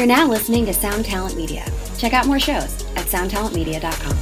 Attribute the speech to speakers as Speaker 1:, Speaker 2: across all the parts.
Speaker 1: You're now listening to Sound Talent Media. Check out more shows at soundtalentmedia.com.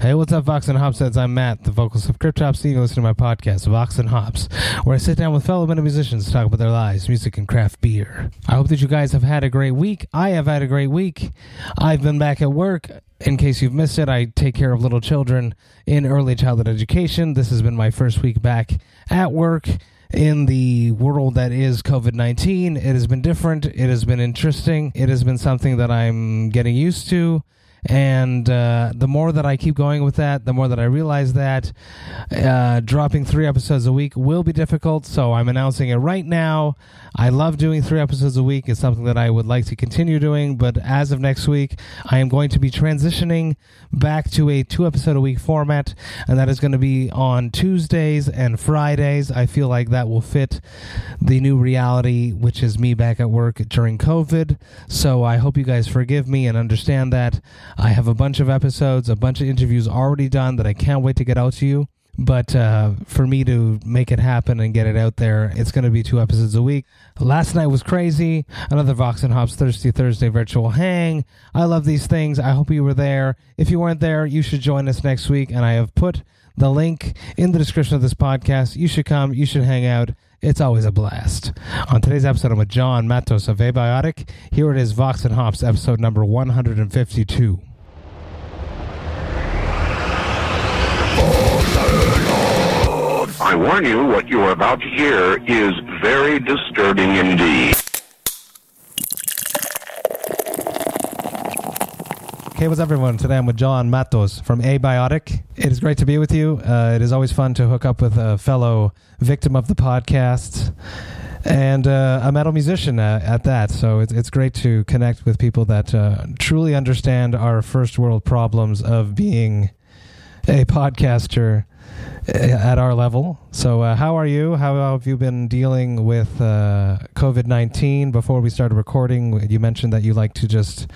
Speaker 2: Hey, what's up, Vox and Hops heads? I'm Matt, the vocalist of Cryptopsy. You can listen to my podcast, Vox and Hops, where I sit down with fellow metal musicians to talk about their lives, music, and craft beer. I hope that you guys have had a great week. I have had a great week. I've been back at work. In case you've missed it, I take care of little children in early childhood education. This has been my first week back at work in the world that is COVID 19. It has been different. It has been interesting. It has been something that I'm getting used to. And uh, the more that I keep going with that, the more that I realize that uh, dropping three episodes a week will be difficult. So I'm announcing it right now. I love doing three episodes a week. It's something that I would like to continue doing. But as of next week, I am going to be transitioning back to a two episode a week format. And that is going to be on Tuesdays and Fridays. I feel like that will fit the new reality, which is me back at work during COVID. So I hope you guys forgive me and understand that. I have a bunch of episodes, a bunch of interviews already done that I can't wait to get out to you. But uh, for me to make it happen and get it out there, it's going to be two episodes a week. Last night was crazy. Another Vox and Hops Thirsty Thursday virtual hang. I love these things. I hope you were there. If you weren't there, you should join us next week. And I have put the link in the description of this podcast. You should come. You should hang out. It's always a blast. On today's episode, I'm with John Matos of Abiotic. Here it is, Vox and Hops, episode number 152.
Speaker 3: I warn you, what you are about to hear is very disturbing indeed.
Speaker 2: Okay, what's up, everyone? Today I'm with John Matos from Abiotic. It is great to be with you. Uh, it is always fun to hook up with a fellow victim of the podcast and uh, a metal musician uh, at that. So it's, it's great to connect with people that uh, truly understand our first world problems of being a podcaster at our level. So, uh, how are you? How have you been dealing with uh, COVID 19? Before we started recording, you mentioned that you like to just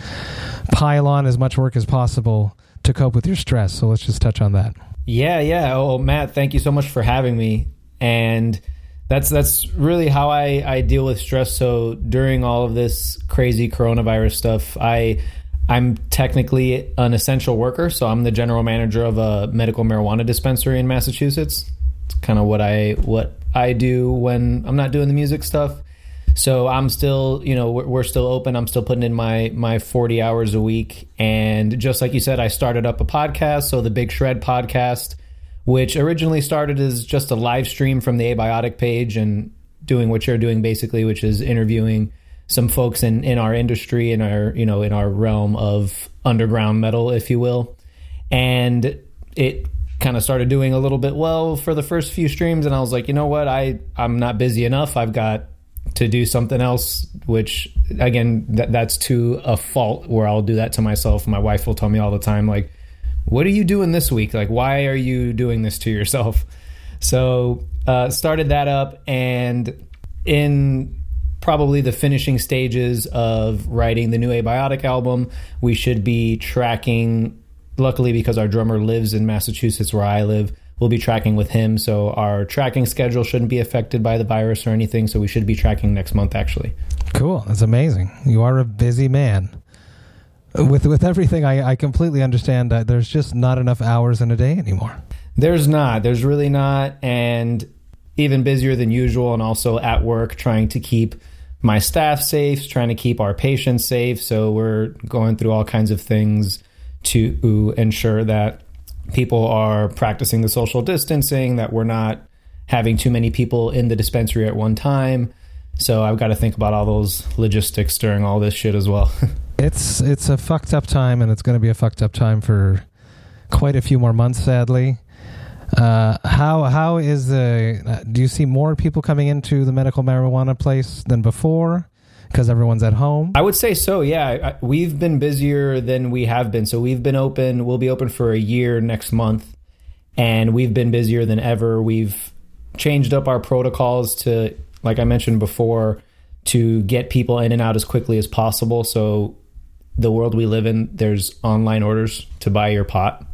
Speaker 2: pile on as much work as possible to cope with your stress. So, let's just touch on that.
Speaker 4: Yeah, yeah. Oh, Matt, thank you so much for having me. And that's that's really how I, I deal with stress. So during all of this crazy coronavirus stuff, I I'm technically an essential worker, so I'm the general manager of a medical marijuana dispensary in Massachusetts. It's kind of what I what I do when I'm not doing the music stuff. So I'm still, you know, we're, still open. I'm still putting in my my 40 hours a week, and just like you said, I started up a podcast, so the Big Shred podcast, which originally started as just a live stream from the Abiotic page and doing what you're doing basically, which is interviewing some folks in, in our industry in our you know in our realm of underground metal if you will. And it kind of started doing a little bit well for the first few streams and i was like you know what? I i'm not busy enough. I've got to do something else which again th- that's to a fault where i'll do that to myself. My wife will tell me all the time like what are you doing this week? Like why are you doing this to yourself? So uh, started that up and in probably the finishing stages of writing the new abiotic album we should be tracking luckily because our drummer lives in massachusetts where i live we'll be tracking with him so our tracking schedule shouldn't be affected by the virus or anything so we should be tracking next month actually
Speaker 2: Cool. That's amazing. You are a busy man. With with everything, I, I completely understand that there's just not enough hours in a day anymore.
Speaker 4: There's not. There's really not. And even busier than usual, and also at work trying to keep my staff safe, trying to keep our patients safe. So we're going through all kinds of things to ensure that people are practicing the social distancing, that we're not having too many people in the dispensary at one time. So I've got to think about all those logistics during all this shit as well.
Speaker 2: It's it's a fucked up time, and it's going to be a fucked up time for quite a few more months, sadly. Uh, how how is the? Uh, do you see more people coming into the medical marijuana place than before? Because everyone's at home.
Speaker 4: I would say so. Yeah, we've been busier than we have been. So we've been open. We'll be open for a year next month, and we've been busier than ever. We've changed up our protocols to, like I mentioned before, to get people in and out as quickly as possible. So the world we live in, there's online orders to buy your pot.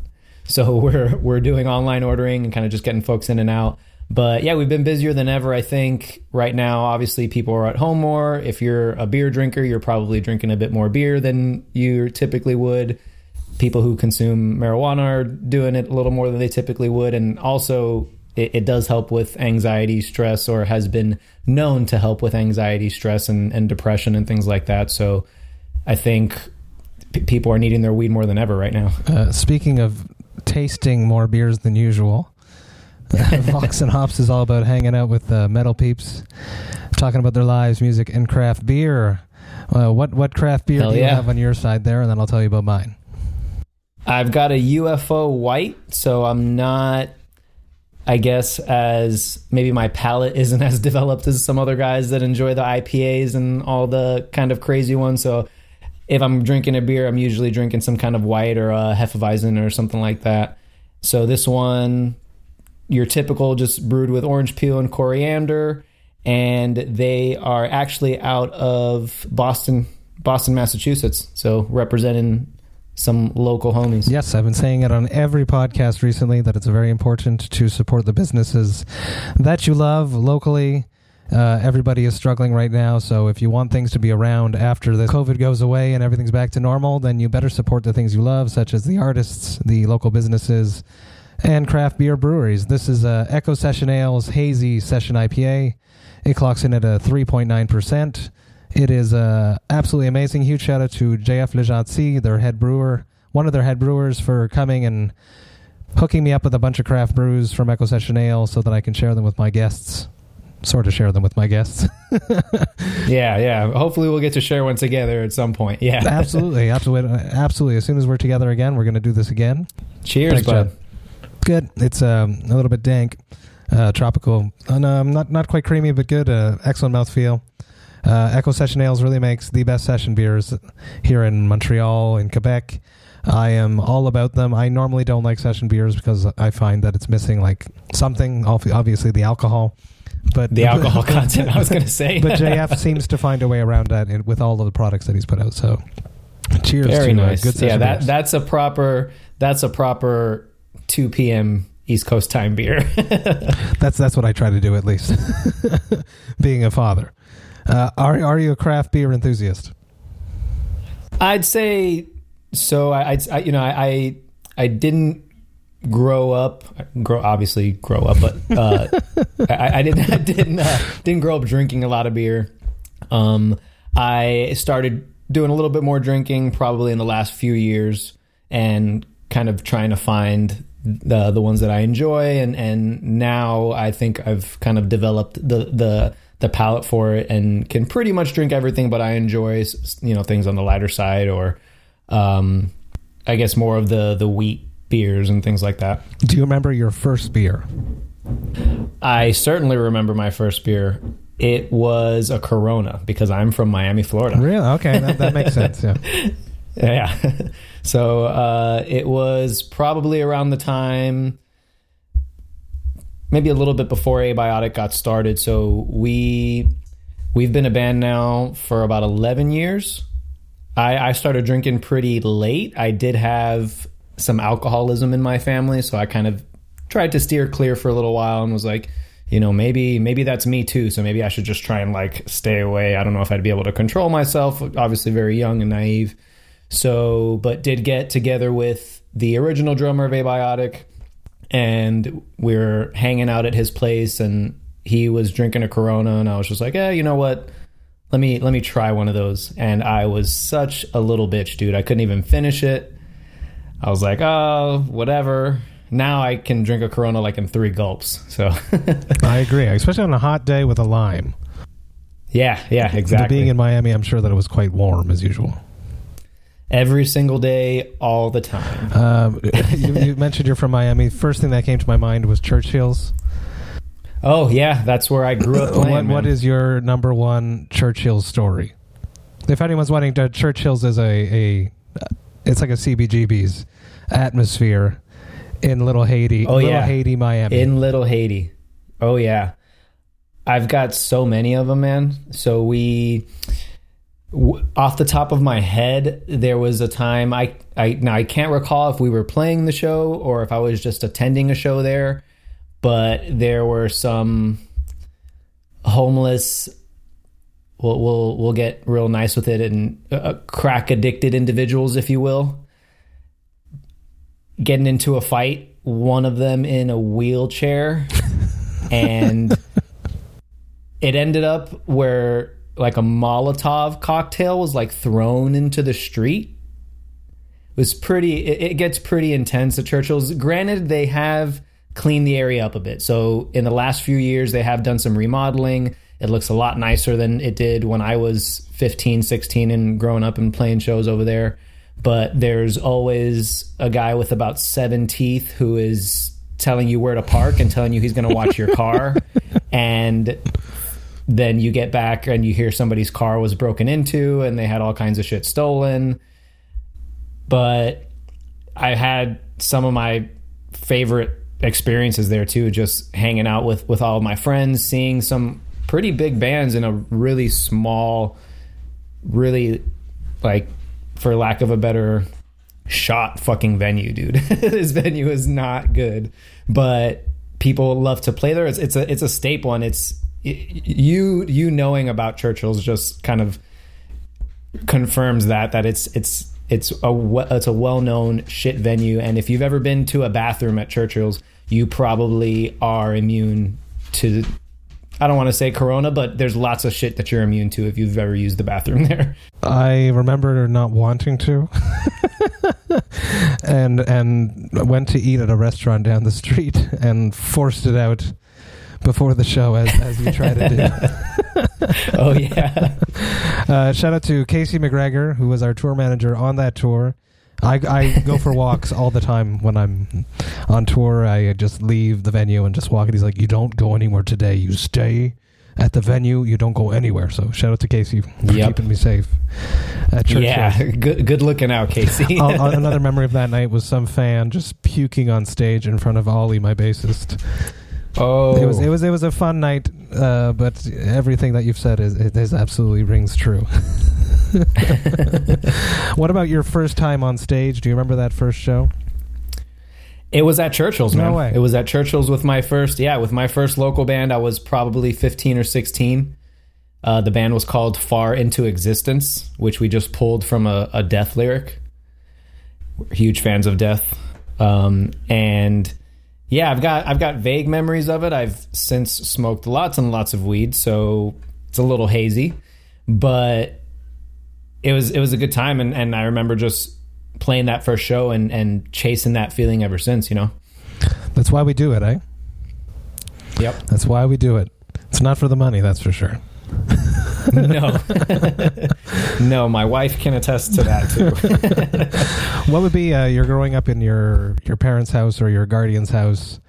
Speaker 4: So we're we're doing online ordering and kind of just getting folks in and out. But yeah, we've been busier than ever. I think right now, obviously, people are at home more. If you're a beer drinker, you're probably drinking a bit more beer than you typically would. People who consume marijuana are doing it a little more than they typically would. And also, it, it does help with anxiety, stress, or has been known to help with anxiety, stress, and, and depression and things like that. So I think p- people are needing their weed more than ever right now.
Speaker 2: Uh, speaking of tasting more beers than usual, Vox and Hops is all about hanging out with uh, metal peeps, talking about their lives, music, and craft beer. Uh, what what craft beer
Speaker 4: Hell
Speaker 2: do you
Speaker 4: yeah.
Speaker 2: have on your side there, and then I'll tell you about mine.
Speaker 4: I've got a UFO white, so I'm not, I guess, as maybe my palate isn't as developed as some other guys that enjoy the IPAs and all the kind of crazy ones. So if I'm drinking a beer, I'm usually drinking some kind of white or a Hefeweizen or something like that. So this one, your typical, just brewed with orange peel and coriander, and they are actually out of Boston, Boston, Massachusetts. So representing some local homies.
Speaker 2: Yes, I've been saying it on every podcast recently that it's very important to support the businesses that you love locally. Uh, everybody is struggling right now, so if you want things to be around after the COVID goes away and everything's back to normal, then you better support the things you love, such as the artists, the local businesses, and craft beer breweries. This is uh, Echo Session Ales Hazy Session IPA. It clocks in at a 3.9%. It is uh, absolutely amazing. Huge shout out to JF Lejancy, their head brewer, one of their head brewers, for coming and hooking me up with a bunch of craft brews from Echo Session Ale so that I can share them with my guests. Sort of share them with my guests.
Speaker 4: Yeah, yeah. Hopefully, we'll get to share one together at some point. Yeah.
Speaker 2: absolutely, absolutely, absolutely. As soon as we're together again, we're going to do this again.
Speaker 4: Cheers,
Speaker 2: Thanks,
Speaker 4: bud.
Speaker 2: Chad. Good. It's um, a little bit dank, uh, tropical, and um, not not quite creamy, but good. Uh, excellent mouthfeel. Uh, Echo Session Ales really makes the best session beers here in Montreal, in Quebec. I am all about them. I normally don't like session beers because I find that it's missing like something. Obviously, the alcohol, but
Speaker 4: The alcohol content, I was going to say.
Speaker 2: but JF seems to find a way around that in, with all of the products that he's put out. So, cheers
Speaker 4: Very
Speaker 2: to uh,
Speaker 4: nice.
Speaker 2: good
Speaker 4: yeah, that
Speaker 2: beers.
Speaker 4: that's a proper that's a proper 2 p.m. East Coast time beer.
Speaker 2: That's that's what I try to do at least. Being a father, uh, are are you a craft beer enthusiast?
Speaker 4: I'd say so. I, I you know I, I I didn't grow up grow obviously grow up, but uh, I, I didn't I didn't uh, didn't grow up drinking a lot of beer. Um, I started doing a little bit more drinking probably in the last few years, and kind of trying to find the the ones that I enjoy, and and now I think I've kind of developed the the the palate for it and can pretty much drink everything, but I enjoy you know things on the lighter side or um, I guess more of the the wheat beers and things like that.
Speaker 2: Do you remember your first beer?
Speaker 4: I certainly remember my first beer. It was a Corona because I'm from Miami, Florida.
Speaker 2: Really? Okay, that, that makes sense. Yeah.
Speaker 4: Yeah. so uh, it was probably around the time, maybe a little bit before Abiotic got started. So we we've been a band now for about eleven years. I, I started drinking pretty late. I did have some alcoholism in my family, so I kind of tried to steer clear for a little while and was like, you know, maybe maybe that's me too. So maybe I should just try and like stay away. I don't know if I'd be able to control myself. Obviously, very young and naive. So, but did get together with the original drummer of Abiotic, and we are hanging out at his place, and he was drinking a Corona, and I was just like, yeah, you know what? Let me let me try one of those. And I was such a little bitch, dude. I couldn't even finish it. I was like, oh, whatever. Now I can drink a Corona like in three gulps. So,
Speaker 2: I agree, especially on a hot day with a lime.
Speaker 4: yeah, yeah, exactly.
Speaker 2: Being in Miami, I'm sure that it was quite warm as usual.
Speaker 4: Every single day, all the time.
Speaker 2: Um, you, you mentioned you're from Miami. First thing that came to my mind was Churchill's.
Speaker 4: Oh yeah, that's where I grew up. Playing,
Speaker 2: what, what is your number one Churchill's story? If anyone's wanting to, Churchill's is a, a it's like a CBGB's atmosphere in Little Haiti,
Speaker 4: Oh,
Speaker 2: Little
Speaker 4: yeah.
Speaker 2: Haiti, Miami.
Speaker 4: in Little Haiti? Oh yeah, I've got so many of them, man. So we, w- off the top of my head, there was a time I I now I can't recall if we were playing the show or if I was just attending a show there, but there were some homeless we'll we'll we'll get real nice with it and uh, crack addicted individuals if you will getting into a fight one of them in a wheelchair and it ended up where like a molotov cocktail was like thrown into the street. It was pretty it, it gets pretty intense at churchill's. Granted they have cleaned the area up a bit. So in the last few years they have done some remodeling. It looks a lot nicer than it did when I was 15, 16 and growing up and playing shows over there. But there's always a guy with about seven teeth who is telling you where to park and telling you he's going to watch your car. and then you get back and you hear somebody's car was broken into and they had all kinds of shit stolen. But I had some of my favorite experiences there too, just hanging out with with all of my friends, seeing some pretty big bands in a really small, really like, for lack of a better shot fucking venue, dude. this venue is not good, but people love to play there. It's it's a it's a staple, and it's you you knowing about Churchill's just kind of confirms that that it's it's it's a it's a well known shit venue, and if you've ever been to a bathroom at Churchill's, you probably are immune to I don't want to say corona, but there's lots of shit that you're immune to if you've ever used the bathroom there.
Speaker 2: I remember not wanting to. and and went to eat at a restaurant down the street and forced it out before the show as, as you try to
Speaker 4: do. oh yeah.
Speaker 2: Uh, shout out to Casey McGregor, who was our tour manager on that tour. I, I go for walks all the time when I'm on tour. I just leave the venue and just walk. And he's like, "You don't go anywhere today. You stay at the venue. You don't go anywhere." So shout out to Casey for yep. keeping me safe.
Speaker 4: At church yeah, shows. good good looking out, Casey.
Speaker 2: another memory of that night was some fan just puking on stage in front of Ollie, my bassist.
Speaker 4: Oh,
Speaker 2: it was it was it was a fun night, uh, but everything that you've said is, is absolutely rings true. what about your first time on stage? Do you remember that first show?
Speaker 4: It was at Churchill's, man.
Speaker 2: No way.
Speaker 4: It was at Churchill's with my first, yeah, with my first local band. I was probably 15 or 16. Uh, the band was called Far Into Existence, which we just pulled from a, a Death lyric. We're huge fans of Death. Um, and yeah, I've got I've got vague memories of it. I've since smoked lots and lots of weed, so it's a little hazy. But it was it was a good time, and and I remember just playing that first show and and chasing that feeling ever since. You know,
Speaker 2: that's why we do it, eh?
Speaker 4: Yep,
Speaker 2: that's why we do it. It's not for the money, that's for sure.
Speaker 4: No, no, my wife can attest to that
Speaker 2: too. what would be uh, you're growing up in your your parents' house or your guardian's house?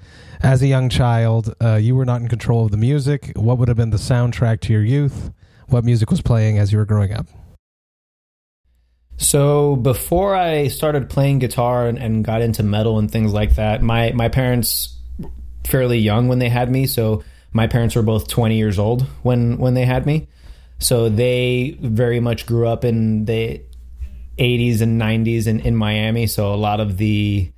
Speaker 2: As a young child, uh, you were not in control of the music. What would have been the soundtrack to your youth? What music was playing as you were growing up?
Speaker 4: So before I started playing guitar and, and, got into metal and things like that, my my parents fairly young when they had me. So my parents were both 20 years old when when they had me. So they very much grew up in the 80s and 90s in, in Miami. So a lot of the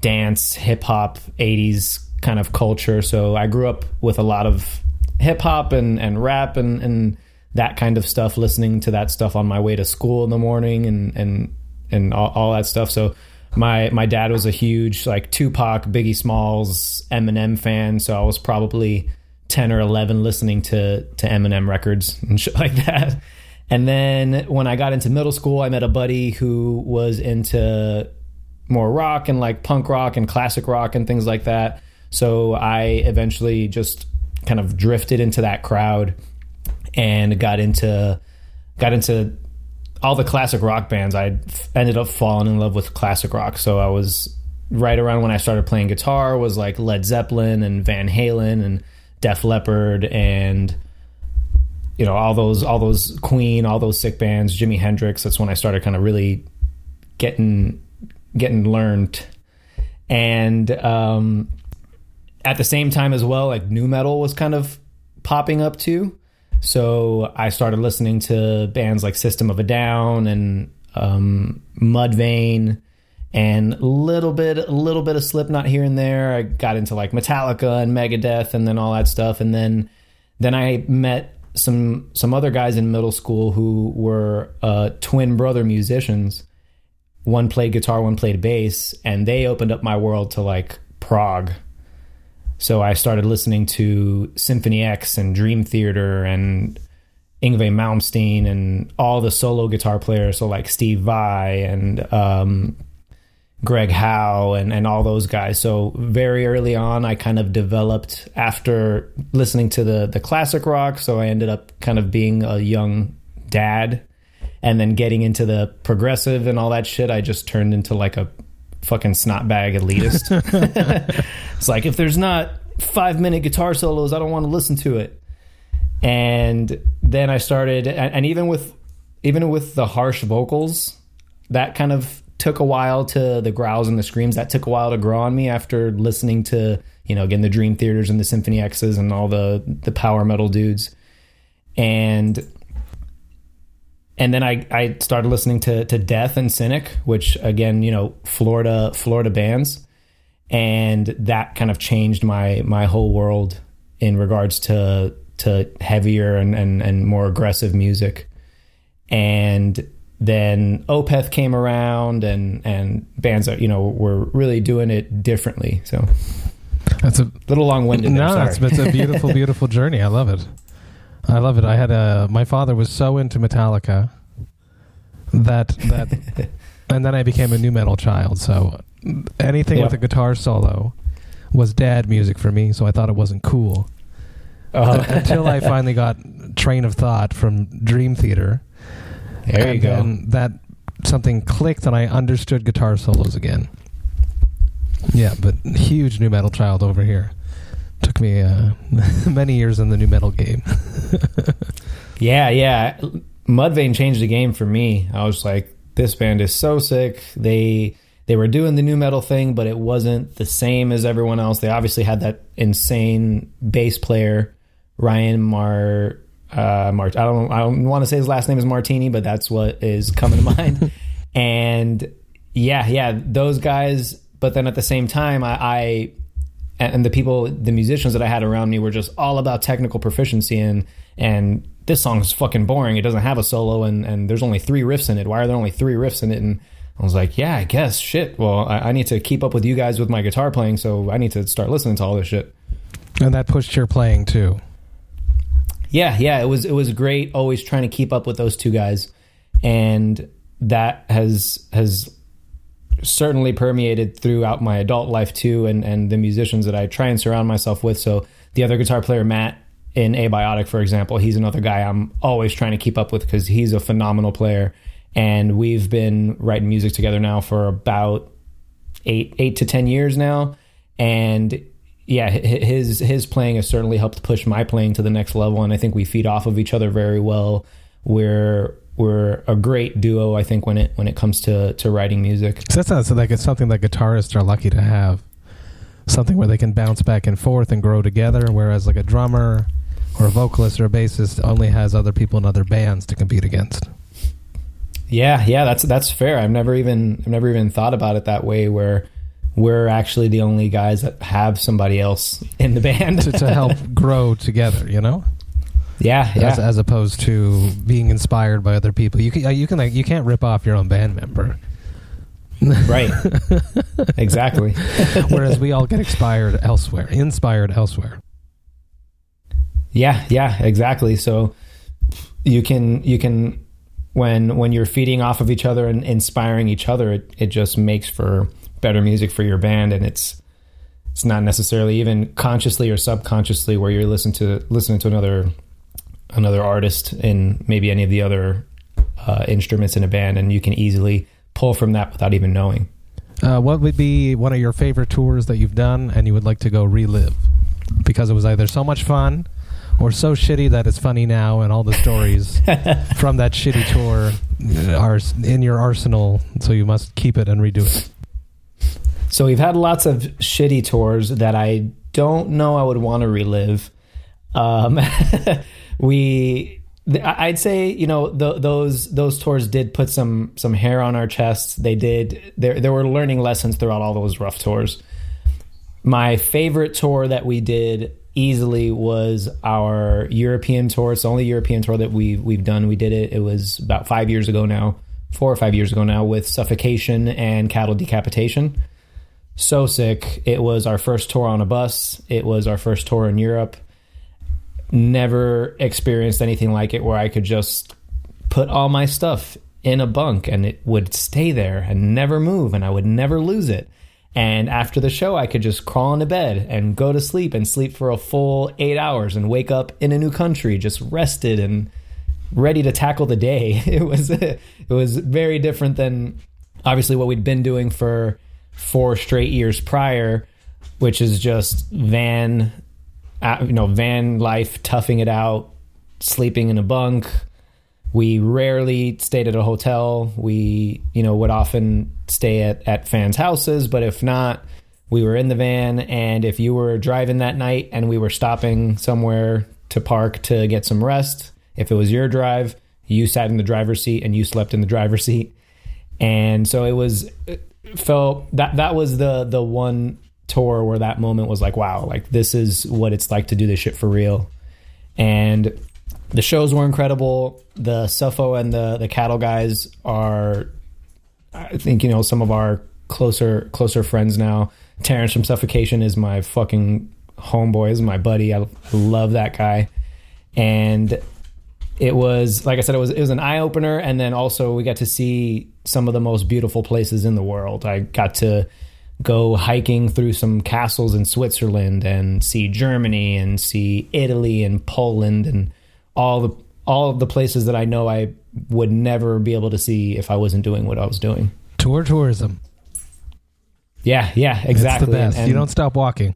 Speaker 4: dance, hip hop, 80s kind of culture. So I grew up with a lot of hip hop and, and rap and, and that kind of stuff, listening to that stuff on my way to school in the morning and and and all, all that stuff. So my my dad was a huge like Tupac, Biggie Smalls, Eminem fan. So I was probably ten or eleven listening to to Eminem records and shit like that. And then when I got into middle school, I met a buddy who was into more rock and like punk rock and classic rock and things like that. So I eventually just kind of drifted into that crowd and got into got into all the classic rock bands. I ended up falling in love with classic rock. So I was right around when I started playing guitar was like Led Zeppelin and Van Halen and Def Leppard and you know all those all those Queen, all those sick bands, Jimi Hendrix. That's when I started kind of really getting getting learned. And um, at the same time as well, like new metal was kind of popping up too. So I started listening to bands like System of a Down and um, Mudvayne and little bit a little bit of Slipknot here and there. I got into like Metallica and Megadeth and then all that stuff and then then I met some some other guys in middle school who were uh, twin brother musicians. One played guitar, one played bass, and they opened up my world to like prog. So I started listening to Symphony X and Dream Theater and Yngwie Malmsteen and all the solo guitar players, so like Steve Vai and um, Greg Howe and, and all those guys. So very early on, I kind of developed after listening to the the classic rock. So I ended up kind of being a young dad, and then getting into the progressive and all that shit. I just turned into like a fucking snotbag elitist. it's like if there's not five minute guitar solos, I don't want to listen to it. And then I started, and even with even with the harsh vocals, that kind of took a while to the growls and the screams that took a while to grow on me after listening to you know again the dream theaters and the symphony x's and all the the power metal dudes. And and then I, I started listening to to death and cynic which again you know florida florida bands. And that kind of changed my my whole world in regards to to heavier and and, and more aggressive music. And then Opeth came around and and bands that you know were really doing it differently. So
Speaker 2: That's a
Speaker 4: little long winded.
Speaker 2: no. It's, it's a beautiful, beautiful journey. I love it. I love it. I had a my father was so into Metallica that that, and then I became a new metal child. So anything
Speaker 4: Yep.
Speaker 2: with a guitar solo was dad music for me. So I thought it wasn't cool
Speaker 4: Uh,
Speaker 2: until I finally got Train of Thought from Dream Theater.
Speaker 4: There you go.
Speaker 2: then that something clicked and I understood guitar solos again. Yeah, but huge new metal child over here. Took me uh, many years in the new metal game.
Speaker 4: Yeah, yeah. Mudvayne changed the game for me. I was like, this band is so sick. They they were doing the new metal thing, but it wasn't the same as everyone else. They obviously had that insane bass player, Ryan Mar uh Mart I don't I don't want to say his last name is Martini, but that's what is coming to mind. and yeah, yeah, those guys, but then at the same time I, I and the people, the musicians that I had around me were just all about technical proficiency and and this song is fucking boring. It doesn't have a solo and and there's only three riffs in it. Why are there only three riffs in it? And I was like, yeah, I guess shit. Well, I, I need to keep up with you guys with my guitar playing, so I need to start listening to all this shit.
Speaker 2: and that pushed your playing too.
Speaker 4: Yeah, yeah, it was it was great. Always trying to keep up with those two guys, and that has has certainly permeated throughout my adult life too, and and the musicians that I try and surround myself with. So the other guitar player, Matt in Abiotic, for example, he's another guy I'm always trying to keep up with because he's a phenomenal player, and we've been writing music together now for about eight eight to ten years now, and yeah, his his playing has certainly helped push my playing to the next level, and I think we feed off of each other very well. We're we're a great duo, I think, when it when it comes to to writing music.
Speaker 2: So that sounds like it's something that guitarists are lucky to have. Something where they can bounce back and forth and grow together, whereas like a drummer or a vocalist or a bassist only has other people in other bands to compete against.
Speaker 4: Yeah, yeah, that's that's fair. I've never even I've never even thought about it that way, where we're actually the only guys that have somebody else in the band
Speaker 2: to, to help grow together, you know?
Speaker 4: yeah, yeah,
Speaker 2: As, as opposed to being inspired by other people. You can uh, you can like you can't rip off your own band member.
Speaker 4: right, exactly.
Speaker 2: Whereas we all get inspired elsewhere, inspired elsewhere.
Speaker 4: Yeah, yeah, exactly. So you can you can when when you're feeding off of each other and inspiring each other, it, it just makes for better music for your band and it's it's not necessarily even consciously or subconsciously where you're listening to listening to another another artist in maybe any of the other uh, instruments in a band and you can easily pull from that without even knowing.
Speaker 2: Uh, what would be one of your favorite tours that you've done and you would like to go relive? Because it was either so much fun or so shitty that it's funny now, and all the stories from that shitty tour are in your arsenal, so you must keep it and redo it.
Speaker 4: So we've had lots of shitty tours that I don't know I would want to relive. Um, we I'd say you know th- those those tours did put some some hair on our chests. They did. There there were learning lessons throughout all those rough tours. My favorite tour that we did easily was our European tour. It's the only European tour that we we've done. We did it. It was about five years ago now, four or five years ago now, with suffocation and cattle decapitation. So sick. It was our first tour on a bus. It was our first tour in Europe. Never experienced anything like it where I could just put all my stuff in a bunk and it would stay there and never move and I would never lose it. And after the show, I could just crawl into bed and go to sleep and sleep for a full eight hours and wake up in a new country, just rested and ready to tackle the day. It was it was very different than obviously what we'd been doing for four straight years prior, which is just van, uh, you know, van life, toughing it out, sleeping in a bunk. We rarely stayed at a hotel. We, you know, would often stay at, at fans' houses, but if not, we were in the van. And if you were driving that night and we were stopping somewhere to park to get some rest, if it was your drive, you sat in the driver's seat and you slept in the driver's seat. And so it was felt that that was the the one tour where that moment was like, wow, like this is what it's like to do this shit for real. And the shows were incredible. The Suffo and the the cattle guys are, I think you know some of our closer closer friends now. Terrence from Suffocation is my fucking homeboy, is my buddy. I love that guy, and it was like I said, it was it was an eye opener, and then also we got to see some of the most beautiful places in the world. I got to go hiking through some castles in Switzerland and see Germany and see Italy and Poland and all the all of the places that I know I would never be able to see if I wasn't doing what I was doing.
Speaker 2: Tour tourism.
Speaker 4: Yeah, yeah, exactly.
Speaker 2: the best.
Speaker 4: And-
Speaker 2: you don't stop walking.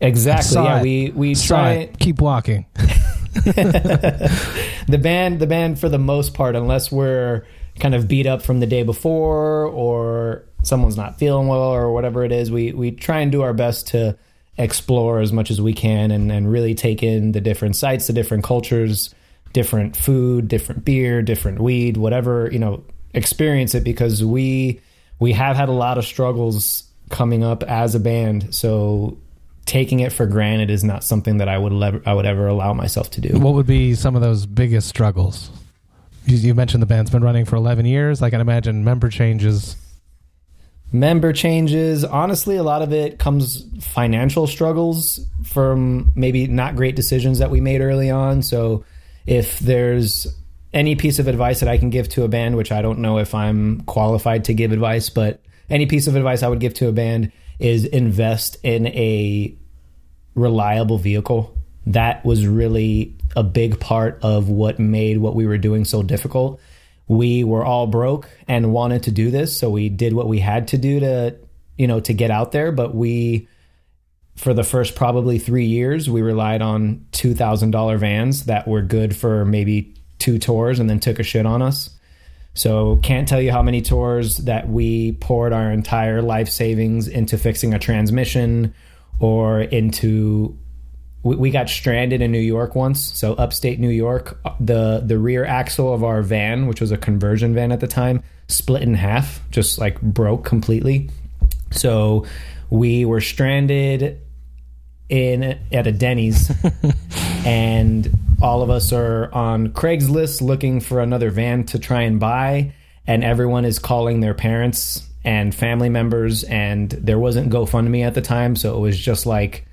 Speaker 4: exactly. Yeah,
Speaker 2: it.
Speaker 4: we we
Speaker 2: Saw
Speaker 4: try
Speaker 2: it. Keep walking.
Speaker 4: the band the band for the most part unless we're kind of beat up from the day before or someone's not feeling well or whatever it is we we try and do our best to explore as much as we can and, and really take in the different sites the different cultures different food different beer different weed whatever you know experience it because we we have had a lot of struggles coming up as a band. So taking it for granted is not something that I would ever I would ever allow myself to do.
Speaker 2: What would be some of those biggest struggles? You, you mentioned the band's been running for 11 years. I can imagine member changes.
Speaker 4: member changes honestly a lot of it comes financial struggles from maybe not great decisions that we made early on so if there's any piece of advice that i can give to a band which i don't know if i'm qualified to give advice but any piece of advice i would give to a band is invest in a reliable vehicle. That was really a big part of what made what we were doing so difficult. We were all broke and wanted to do this so we did what we had to do to you know to get out there but we for the first probably three years we relied on $2000 vans that were good for maybe two tours and then took a shit on us so can't tell you how many tours that we poured our entire life savings into fixing a transmission or into we, we got stranded in New York once. So upstate New York, the the rear axle of our van, which was a conversion van at the time, split in half, just like broke completely. So we were stranded in at a Denny's, and all of us are on Craigslist looking for another van to try and buy, and everyone is calling their parents and family members, and there wasn't GoFundMe at the time, so it was just like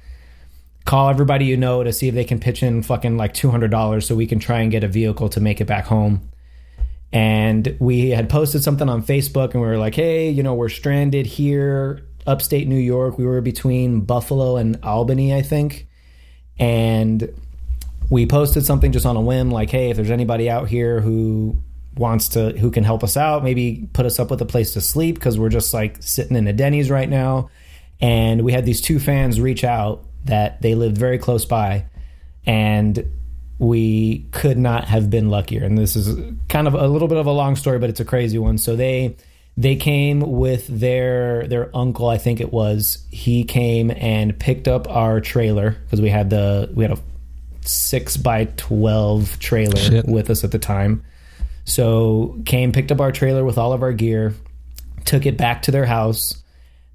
Speaker 4: call everybody you know to see if they can pitch in fucking like $200 so we can try and get a vehicle to make it back home. And we had posted something on Facebook and we were like, hey, you know, we're stranded here, upstate New York. We were between Buffalo and Albany, I think. And we posted something just on a whim like, hey, if there's anybody out here who wants to, who can help us out, maybe put us up with a place to sleep because we're just like sitting in a Denny's right now. And we had these two fans reach out that they lived very close by and we could not have been luckier. And this is kind of a little bit of a long story but it's a crazy one. So they they came with their their uncle i think it was. He came and picked up our trailer because we had the we had a six by twelve trailer
Speaker 2: Shit.
Speaker 4: with us at the time. So came, picked up our trailer with all of our gear, took it back to their house.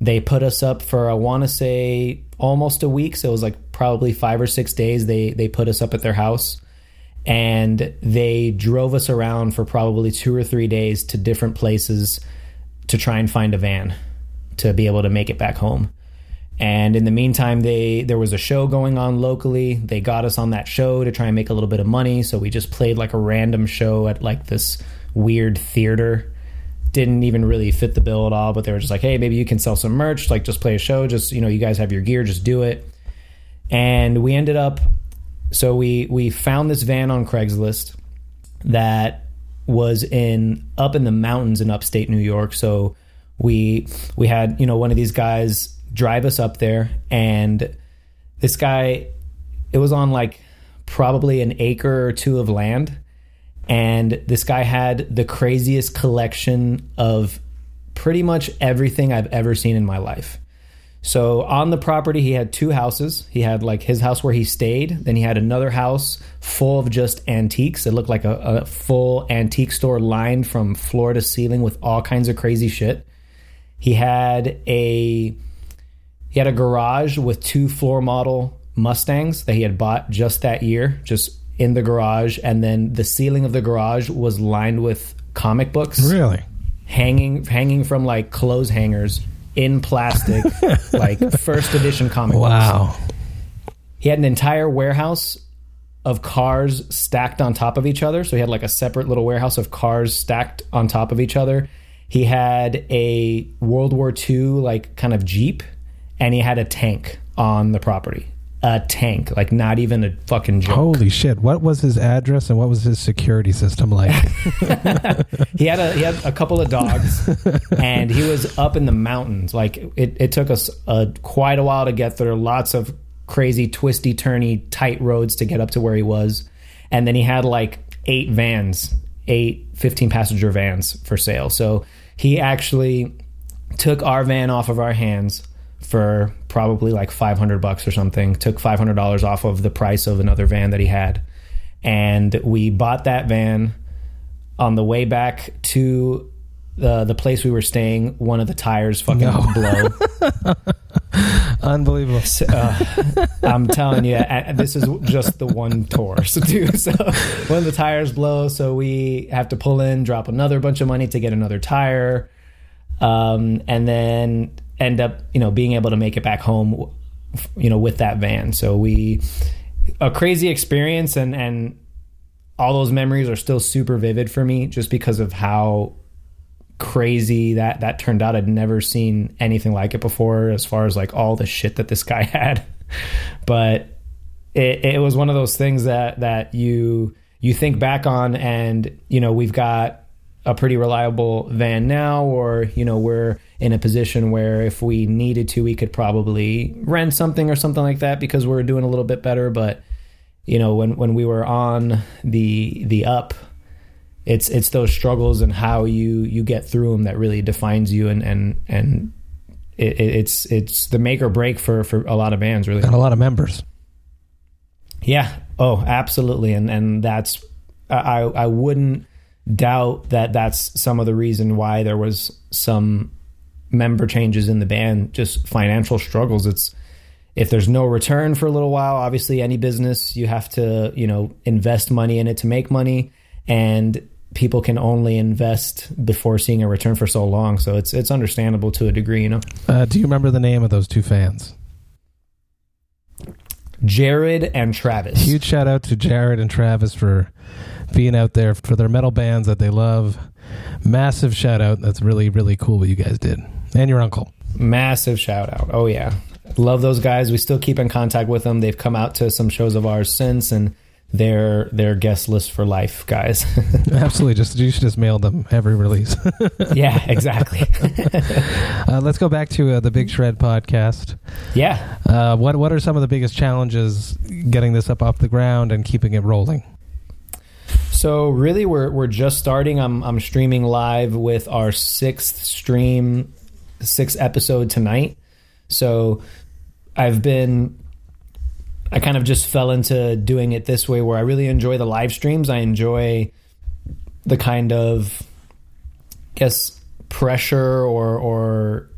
Speaker 4: They put us up for I want to say almost a week, so it was like probably five or six days. They they put us up at their house, and they drove us around for probably two or three days to different places to try and find a van to be able to make it back home. And in the meantime, they there was a show going on locally. They got us on that show to try and make a little bit of money. So we just played like a random show at like this weird theater. Didn't even really fit the bill at all, but they were just like, "Hey, maybe you can sell some merch. Like, just play a show. Just you know, you guys have your gear. Just do it." And we ended up. So we we found this van on Craigslist that was in up in the mountains in upstate New York. So we we had you know one of these guys drive us up there, and this guy it was on like probably an acre or two of land, and this guy had the craziest collection of pretty much everything I've ever seen in my life. So on the property, he had two houses. He had like his house where he stayed. Then he had another house full of just antiques. It looked like a, a full antique store lined from floor to ceiling with all kinds of crazy shit. He had a he had a garage with two floor model Mustangs that he had bought just that year, just in the garage. And then the ceiling of the garage was lined with comic books
Speaker 2: Really?
Speaker 4: hanging hanging from like clothes hangers in plastic, like first edition comic books.
Speaker 2: Wow.
Speaker 4: He had an entire warehouse of cars stacked on top of each other. So he had like a separate little warehouse of cars stacked on top of each other. He had a World War II like kind of Jeep, and he had a tank on the property. A tank, like not even a fucking joke.
Speaker 2: Holy shit! What was his address and what was his security system like?
Speaker 4: he had a he had a couple of dogs, and he was up in the mountains. Like it, it took us uh, quite a while to get there. Lots of crazy, twisty, turny, tight roads to get up to where he was, and then he had like eight vans, eight 15 passenger vans for sale. So he actually took our van off of our hands for probably like 500 bucks or something took $500 off of the price of another van that he had and we bought that van on the way back to the the place we were staying one of the tires fucking
Speaker 2: No.
Speaker 4: blow
Speaker 2: Unbelievable.
Speaker 4: So, uh, I'm telling you, uh, this is just the one tour. So, dude, so when the tires blow, so we have to pull in, drop another bunch of money to get another tire, um, and then end up, you know, being able to make it back home, you know, with that van. So we a crazy experience, and and all those memories are still super vivid for me, just because of how crazy that that turned out. I'd never seen anything like it before, as far as like all the shit that this guy had. But it, it was one of those things that that you you think back on, and you know we've got a pretty reliable van now, or you know we're in a position where if we needed to, we could probably rent something or something like that because we're doing a little bit better. But you know when when we were on the the up it's it's those struggles and how you you get through them that really defines you and and and it, it- it's it's the make or break for for a lot of bands really
Speaker 2: And a lot of members.
Speaker 4: yeah oh absolutely and and that's i i wouldn't doubt that that's some of the reason why there was some member changes in the band just financial struggles it's if there's no return for a little while obviously any business you have to you know invest money in it to make money and people can only invest before seeing a return for so long so it's it's understandable to a degree you know
Speaker 2: Uh, do you remember the name of those two fans?
Speaker 4: jared and travis
Speaker 2: Huge shout out to Jared and Travis for being out there for their metal bands that they love. Massive shout out. That's really, really cool what you guys did. And your uncle.
Speaker 4: Massive shout out. Oh yeah. Love those guys. We still keep in contact with them. They've come out to some shows of ours since and they're they're guest list for life, guys.
Speaker 2: Absolutely. Just you should just mail them every release.
Speaker 4: yeah, exactly.
Speaker 2: uh, let's go back to uh, the Big Shred podcast.
Speaker 4: yeah.
Speaker 2: Uh, what what are some of the biggest challenges getting this up off the ground and keeping it rolling?
Speaker 4: So really we're we're just starting. I'm I'm streaming live with our sixth stream, sixth episode tonight. So I've been I kind of just fell into doing it this way where I really enjoy the live streams. I enjoy the kind of I guess pressure or or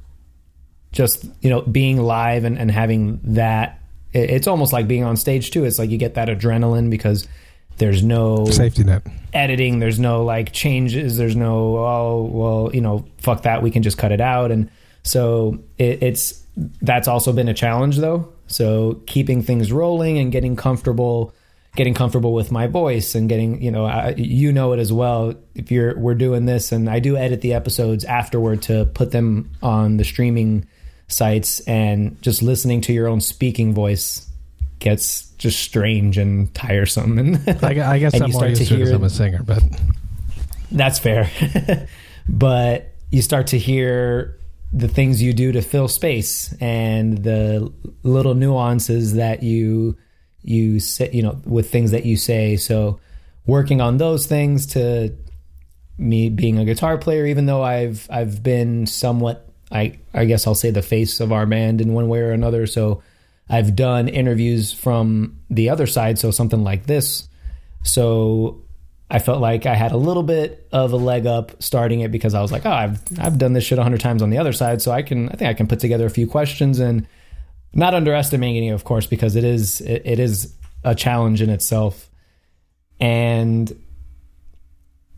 Speaker 4: just you know being live and, and having that it's almost like being on stage too. It's like you get that adrenaline because there's no
Speaker 2: safety net
Speaker 4: editing. There's no like changes. There's no oh well you know fuck that we can just cut it out and so it, it's that's also been a challenge though. So keeping things rolling and getting comfortable, getting comfortable with my voice and getting you know I, you know it as well. If you're we're doing this and I do edit the episodes afterward to put them on the streaming sites and just listening to your own speaking voice gets just strange and tiresome and
Speaker 2: I, I guess
Speaker 4: and
Speaker 2: I'm more
Speaker 4: to
Speaker 2: used to it
Speaker 4: hear-
Speaker 2: I'm a singer, but
Speaker 4: that's fair. but you start to hear the things you do to fill space and the little nuances that you you say, you know, with things that you say. So working on those things to me being a guitar player, even though I've I've been somewhat I I guess I'll say the face of our band in one way or another. So I've done interviews from the other side, so something like this. So I felt like I had a little bit of a leg up starting it because I was like, oh, I've I've done this shit a hundred times on the other side, so I can I think I can put together a few questions and not underestimating it, of course, because it is it, it is a challenge in itself. And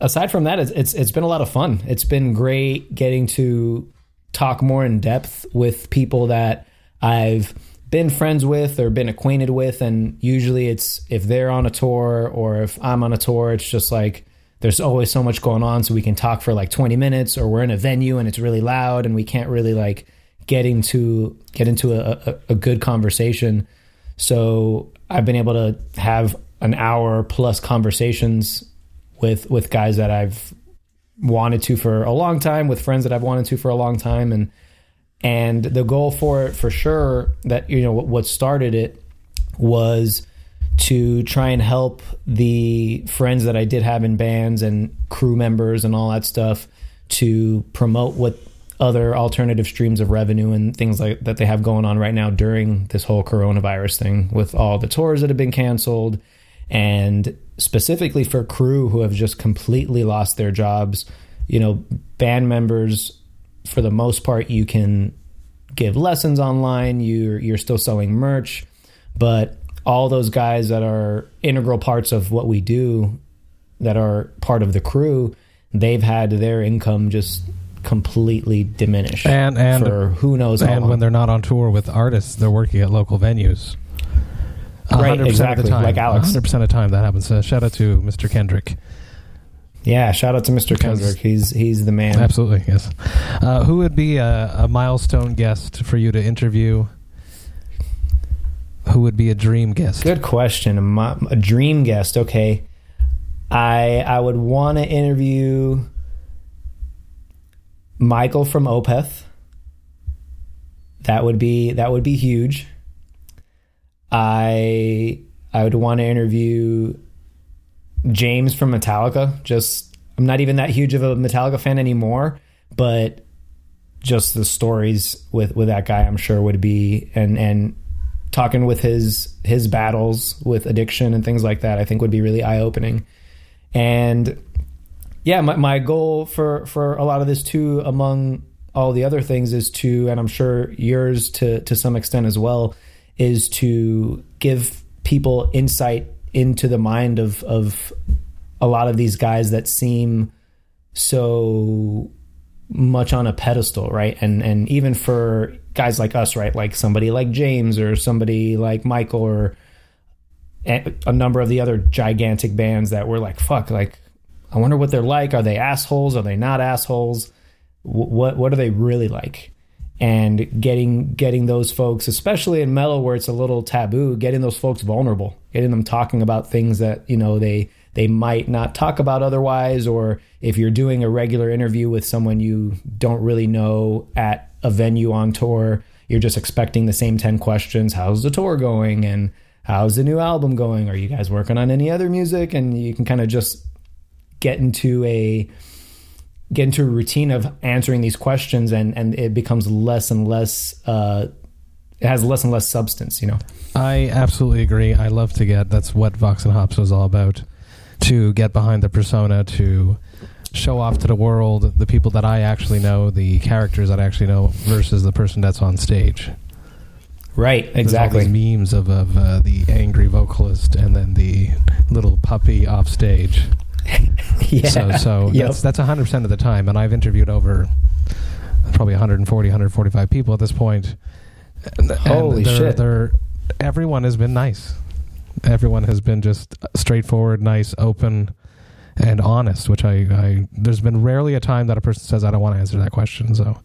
Speaker 4: aside from that, it's, it's it's been a lot of fun. It's been great getting to talk more in depth with people that I've been friends with or been acquainted with and usually it's if they're on a tour or if I'm on a tour it's just like there's always so much going on so we can talk for like 20 minutes or we're in a venue and it's really loud and we can't really like get into get into a, a, a good conversation. So I've been able to have an hour plus conversations with with guys that I've wanted to for a long time with friends that I've wanted to for a long time and and the goal for it for sure that you know what started it was to try and help the friends that I did have in bands and crew members and all that stuff to promote what other alternative streams of revenue and things like that they have going on right now during this whole coronavirus thing with all the tours that have been canceled. And specifically for crew who have just completely lost their jobs you know band members for the most part you can give lessons online you're you're still selling merch but all those guys that are integral parts of what we do that are part of the crew they've had their income just completely diminish
Speaker 2: And- and-
Speaker 4: for who knows how
Speaker 2: and when they're not on tour with artists, they're working at local venues.
Speaker 4: Right,
Speaker 2: 100%
Speaker 4: exactly,
Speaker 2: of the time,
Speaker 4: like Alex.
Speaker 2: 100% of the time that happens. Uh, shout out to Mr. Kendrick.
Speaker 4: Yeah shout out to mr kendrick he's he's the man
Speaker 2: Absolutely, yes. Uh, who would be a, a milestone guest for you to interview? Who would be a dream guest?
Speaker 4: Good question. A, a dream guest. Okay, I I would want to interview Michael from Opeth. That would be that would be huge. I I would want to interview James from Metallica. Just I'm not even that huge of a Metallica fan anymore, but just the stories with with that guy, I'm sure would be and and talking with his his battles with addiction and things like that, I think would be really eye opening. And yeah, my, my goal for for a lot of this too, among all the other things, is to, and I'm sure yours to to some extent as well, is to give people insight into the mind of of a lot of these guys that seem so much on a pedestal, right? And and even for guys like us, right? Like somebody like James or somebody like Michael or a number of the other gigantic bands that were like, fuck, like I wonder what they're like. Are they assholes? Are they not assholes? What what are they really like? And getting getting those folks, especially in metal where it's a little taboo, getting those folks vulnerable, getting them talking about things that you know they they might not talk about otherwise, or if you're doing a regular interview with someone you don't really know at a venue on tour, you're just expecting the same 10 questions. How's the tour going? And how's the new album going? Are you guys working on any other music? And you can kind of just get into a get into a routine of answering these questions and and it becomes less and less uh it has less and less substance. You know.
Speaker 2: I absolutely agree. I love to get that's what Vox and Hops was all about. To get behind the persona, to show off to the world the people that I actually know, the characters that I actually know, versus the person that's on stage.
Speaker 4: Right, exactly.
Speaker 2: All these memes of, of uh, the angry vocalist and then the little puppy off stage.
Speaker 4: yeah.
Speaker 2: So, so
Speaker 4: Yep.
Speaker 2: that's that's 100 percent of the time, and I've interviewed over probably 140, 145 people at this point. And-
Speaker 4: Holy
Speaker 2: they're,
Speaker 4: shit.
Speaker 2: They're, everyone has been nice. Everyone has been just straightforward, nice, open, and honest. Which I, I there's been rarely a time that a person says I don't want to answer that question. So,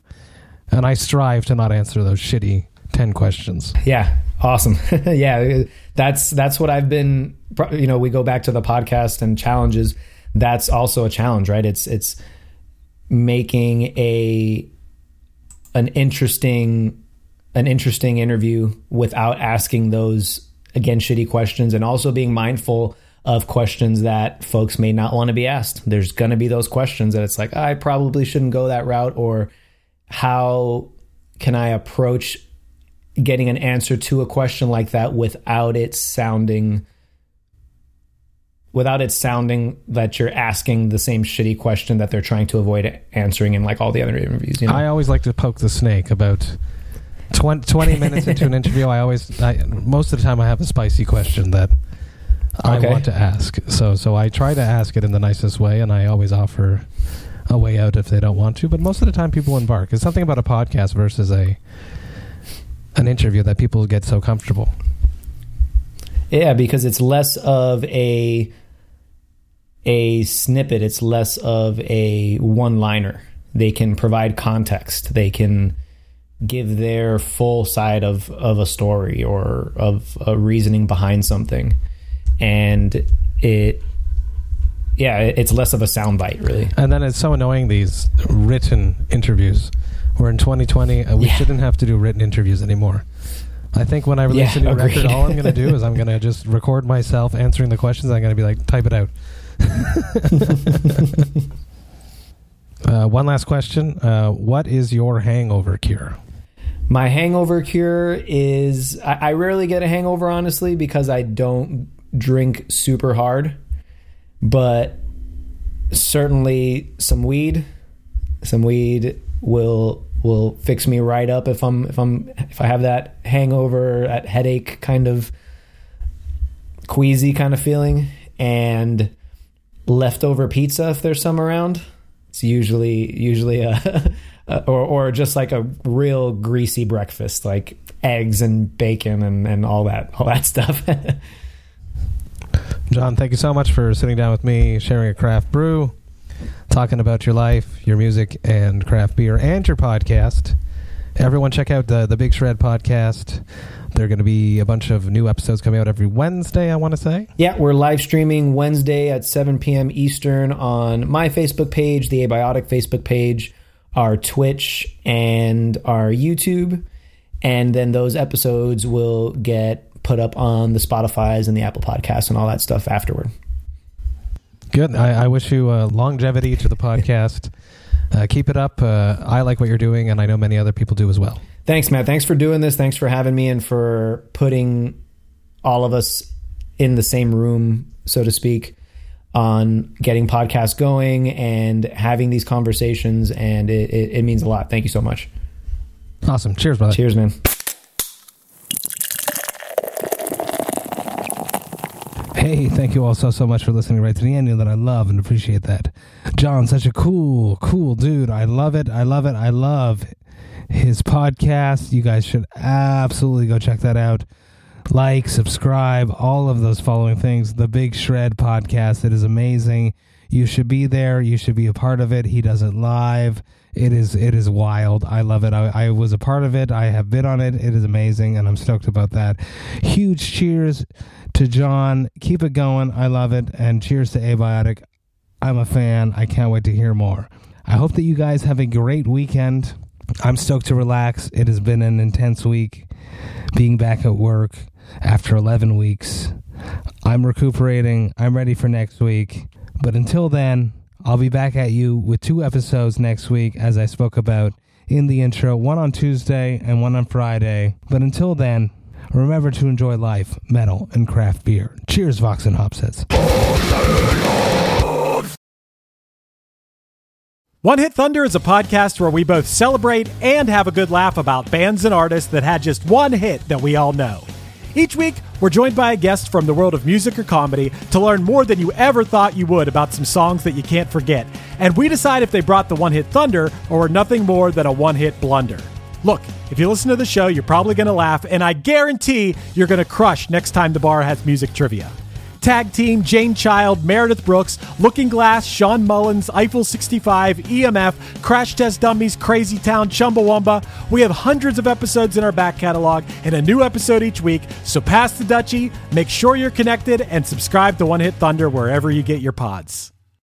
Speaker 2: and I strive to not answer those shitty ten questions.
Speaker 4: Yeah, awesome. yeah, that's that's what I've been. You know, we go back to the podcast and challenges. That's also a challenge, right? It's it's making a an interesting an interesting interview without asking those again shitty questions, and also being mindful of questions that folks may not want to be asked. There's going to be those questions that it's like I probably shouldn't go that route, or how can I approach getting an answer to a question like that without it sounding without it sounding that you're asking the same shitty question that they're trying to avoid answering in like all the other interviews you know
Speaker 2: I always like to poke the snake about 20, 20 minutes into an interview. I always, I, most of the time, I have a spicy question that I
Speaker 4: Okay.
Speaker 2: want to ask. So, so I try to ask it in the nicest way, and I always offer a way out if they don't want to. But most of the time, people embark. It's something about a podcast versus a an interview that people get so comfortable.
Speaker 4: yeah because it's less of a a snippet. It's less of a one liner they can provide context. They can give their full side of of a story or of a reasoning behind something. And it yeah it's less of a soundbite really.
Speaker 2: And then it's so annoying these written interviews. Where in 2020, uh, we
Speaker 4: Yeah.
Speaker 2: shouldn't have to do written interviews anymore. I think when I release
Speaker 4: Yeah,
Speaker 2: a new
Speaker 4: agreed.
Speaker 2: record, all I'm going to do is I'm going to just record myself answering the questions. I'm going to be like, type it out. uh, one last question: uh, What is your hangover cure?
Speaker 4: My hangover cure is I, I rarely get a hangover honestly because I don't drink super hard, but certainly some weed, some weed will will fix me right up if I'm if I'm if I have that hangover, that headache kind of queasy kind of feeling, and leftover pizza if there's some around. It's usually usually a, or or just like a real greasy breakfast, like eggs and bacon and and all that all that stuff.
Speaker 2: John, thank you so much for sitting down with me, sharing a craft brew, talking about your life, your music, and craft beer, and your podcast. Everyone, check out the the Big Shred podcast. There are going to be a bunch of new episodes coming out every Wednesday. I want to say.
Speaker 4: yeah, we're live streaming Wednesday at 7 p.m. Eastern on my Facebook page, the Abiotic Facebook page, our Twitch, and our YouTube. And then those episodes will get put up on the Spotify's and the Apple Podcasts and all that stuff afterward.
Speaker 2: Good. I, I wish you uh, longevity to the podcast. Uh, keep it up. Uh, I like what you're doing, and I know many other people do as well.
Speaker 4: Thanks, Matt. Thanks for doing this. Thanks for having me and for putting all of us in the same room, so to speak, on getting podcasts going and having these conversations. And it, it, it means a lot. Thank you so much.
Speaker 2: Awesome. Cheers, brother.
Speaker 4: Cheers, man.
Speaker 2: Hey, thank you all so, so much for listening right to the end. You know that I love and appreciate that. John, such a cool, cool dude. I love it. I love it. I love his podcast. You guys should absolutely go check that out. Like, subscribe, all of those following things. The Big Shred podcast. It is amazing. You should be there. You should be a part of it. He does it live. It is it is wild. I love it. I, I was a part of it. I have been on it. It is amazing, and I'm stoked about that. Huge cheers to John. Keep it going. I love it. And cheers to Abiotic. I'm a fan. I can't wait to hear more. I hope that you guys have a great weekend. I'm stoked to relax. It has been an intense week being back at work after 11 weeks. I'm recuperating. I'm ready for next week. But until then, I'll be back at you with two episodes next week, as I spoke about in the intro, one on Tuesday and one on Friday. But until then, remember to enjoy life, metal, and craft beer. Cheers, Vox and Hopsets.
Speaker 5: One Hit Thunder is a podcast where we both celebrate and have a good laugh about bands and artists that had just one hit that we all know. Each week, we're joined by a guest from the world of music or comedy to learn more than you ever thought you would about some songs that you can't forget. And we decide if they brought the one hit thunder or were nothing more than a one hit blunder. Look, if you listen to the show, you're probably going to laugh, and I guarantee you're going to crush next time the bar has music trivia. Tag Team, Jane Child, Meredith Brooks, Looking Glass, Shawn Mullins, Eiffel 65, EMF, Crash Test Dummies, Crazy Town, Chumbawamba. We have hundreds of episodes in our back catalog and a new episode each week, so pass the Dutchie, make sure you're connected, and subscribe to One Hit Thunder wherever you get your pods.